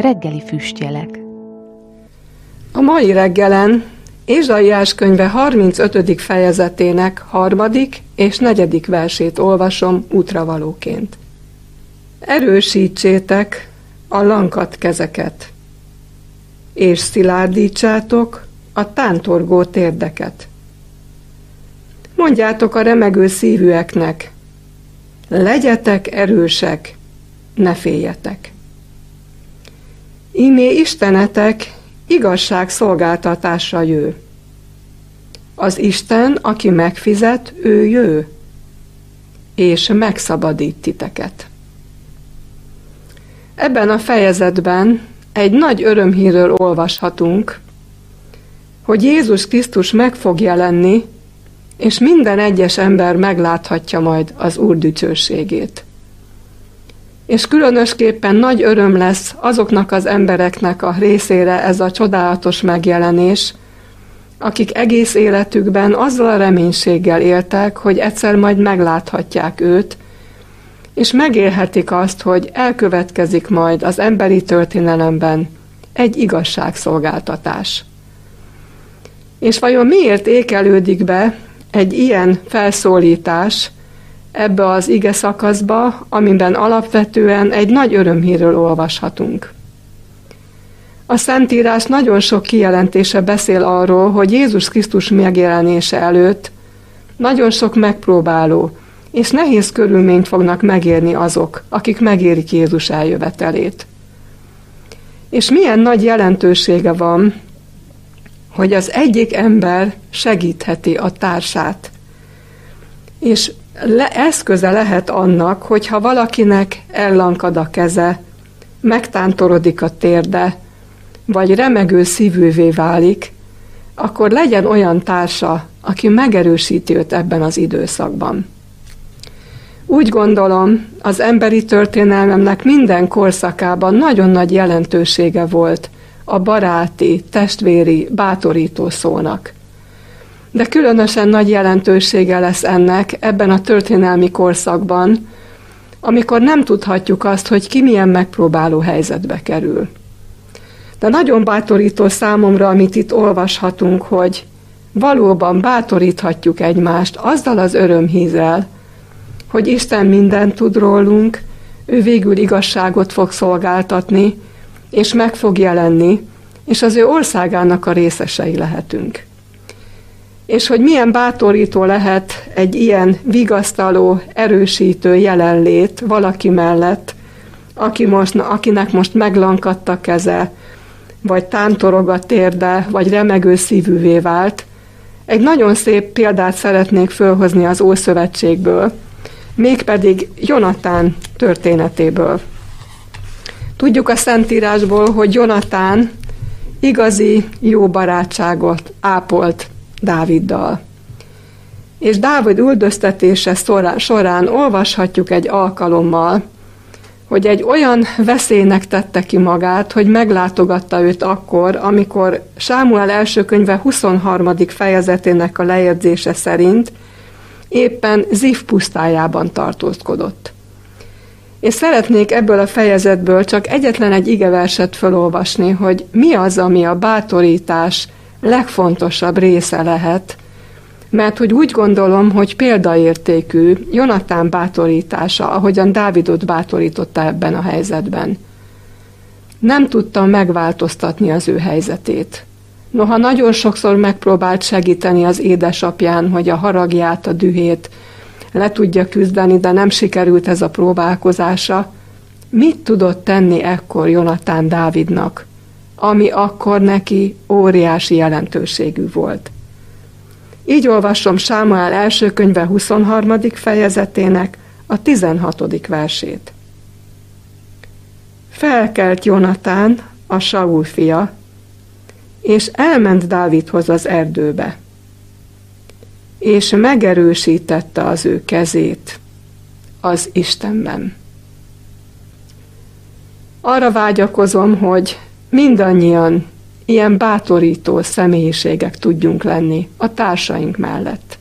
reggeli füstjelek. A mai reggelen Ézsaiás könyve 35. fejezetének harmadik és negyedik versét olvasom útravalóként. Erősítsétek a lankat kezeket, és szilárdítsátok a tántorgó térdeket. Mondjátok a remegő szívűeknek, legyetek erősek, ne féljetek. Ímé Istenetek igazság szolgáltatásra jő. Az Isten, aki megfizet, ő jő, és megszabadít titeket. Ebben a fejezetben egy nagy örömhírről olvashatunk, hogy Jézus Krisztus meg fog jelenni, és minden egyes ember megláthatja majd az Úr dicsőségét. És különösképpen nagy öröm lesz azoknak az embereknek a részére ez a csodálatos megjelenés, akik egész életükben azzal a reménységgel éltek, hogy egyszer majd megláthatják őt, és megélhetik azt, hogy elkövetkezik majd az emberi történelemben egy igazságszolgáltatás. És vajon miért ékelődik be egy ilyen felszólítás ebbe az ige szakaszba, amiben alapvetően egy nagy örömhírről olvashatunk? A Szentírás nagyon sok kijelentése beszél arról, hogy Jézus Krisztus megjelenése előtt nagyon sok megpróbáló és nehéz körülményt fognak megérni azok, akik megérik Jézus eljövetelét. És milyen nagy jelentősége van, hogy az egyik ember segítheti a társát. És le, eszköze lehet annak, hogyha valakinek ellankad a keze, megtántorodik a térde, vagy remegő szívűvé válik, akkor legyen olyan társa, aki megerősíti őt ebben az időszakban. Úgy gondolom, az emberi történelmemnek minden korszakában nagyon nagy jelentősége volt a baráti, testvéri, bátorító szónak. De különösen nagy jelentősége lesz ennek ebben a történelmi korszakban, amikor nem tudhatjuk azt, hogy ki milyen megpróbáló helyzetbe kerül. De nagyon bátorító számomra, amit itt olvashatunk, hogy valóban bátoríthatjuk egymást azzal az örömhízzel, hogy Isten mindent tud rólunk, ő végül igazságot fog szolgáltatni, és meg fog jelenni, és az ő országának a részesei lehetünk. És hogy milyen bátorító lehet egy ilyen vigasztaló, erősítő jelenlét valaki mellett, aki most, akinek most meglankadt a keze, vagy tántorog a térde, vagy remegő szívűvé vált. Egy nagyon szép példát szeretnék fölhozni az Ószövetségből, mégpedig Jonatán történetéből. Tudjuk a Szentírásból, hogy Jonatán igazi jó barátságot ápolt Dáviddal. És Dávid üldöztetése során olvashatjuk egy alkalommal, hogy egy olyan veszélynek tette ki magát, hogy meglátogatta őt akkor, amikor Sámuel első könyve 23. fejezetének a lejegyzése szerint éppen Zif pusztájában tartózkodott. És szeretnék ebből a fejezetből csak egyetlen egy igeverset felolvasni, hogy mi az, ami a bátorítás legfontosabb része lehet, mert hogy úgy gondolom, hogy példaértékű Jonatán bátorítása, ahogyan Dávidot bátorította ebben a helyzetben. Nem tudta megváltoztatni az ő helyzetét. Noha nagyon sokszor megpróbált segíteni az édesapján, hogy a haragját, a dühét le tudja küzdeni, de nem sikerült ez a próbálkozása, mit tudott tenni ekkor Jonatán Dávidnak, ami akkor neki óriási jelentőségű volt. Így olvasom Sámuel első könyve 23. fejezetének a 16. versét. Felkelt Jonatán, a Saul fia, és elment Dávidhoz az erdőbe, és megerősítette az ő kezét az Istenben. Arra vágyakozom, hogy mindannyian ilyen bátorító személyiségek tudjunk lenni a társaink mellett.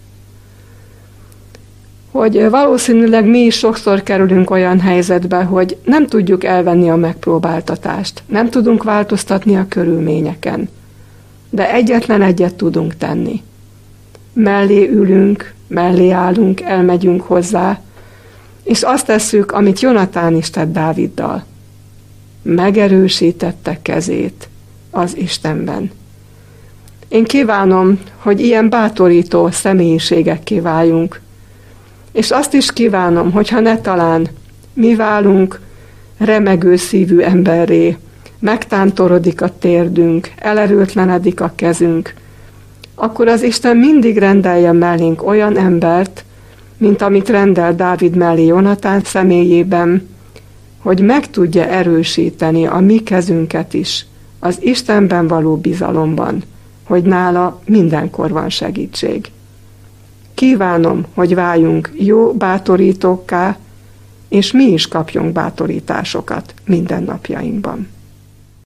hogy valószínűleg mi is sokszor kerülünk olyan helyzetbe, hogy nem tudjuk elvenni a megpróbáltatást, nem tudunk változtatni a körülményeken, de egyetlen egyet tudunk tenni. Mellé ülünk, mellé állunk, elmegyünk hozzá, és azt tesszük, amit Jonatán is tett Dáviddal. Megerősítette kezét az Istenben. Én kívánom, hogy ilyen bátorító személyiségek váljunk, és azt is kívánom, hogyha ne talán mi válunk remegő szívű emberré, megtántorodik a térdünk, elerőtlenedik a kezünk, akkor az Isten mindig rendelje mellénk olyan embert, mint amit rendel Dávid mellé Jonatán személyében, hogy meg tudja erősíteni a mi kezünket is az Istenben való bizalomban, hogy nála mindenkor van segítség. Kívánom, hogy váljunk jó bátorítókká, és mi is kapjunk bátorításokat minden napjainkban.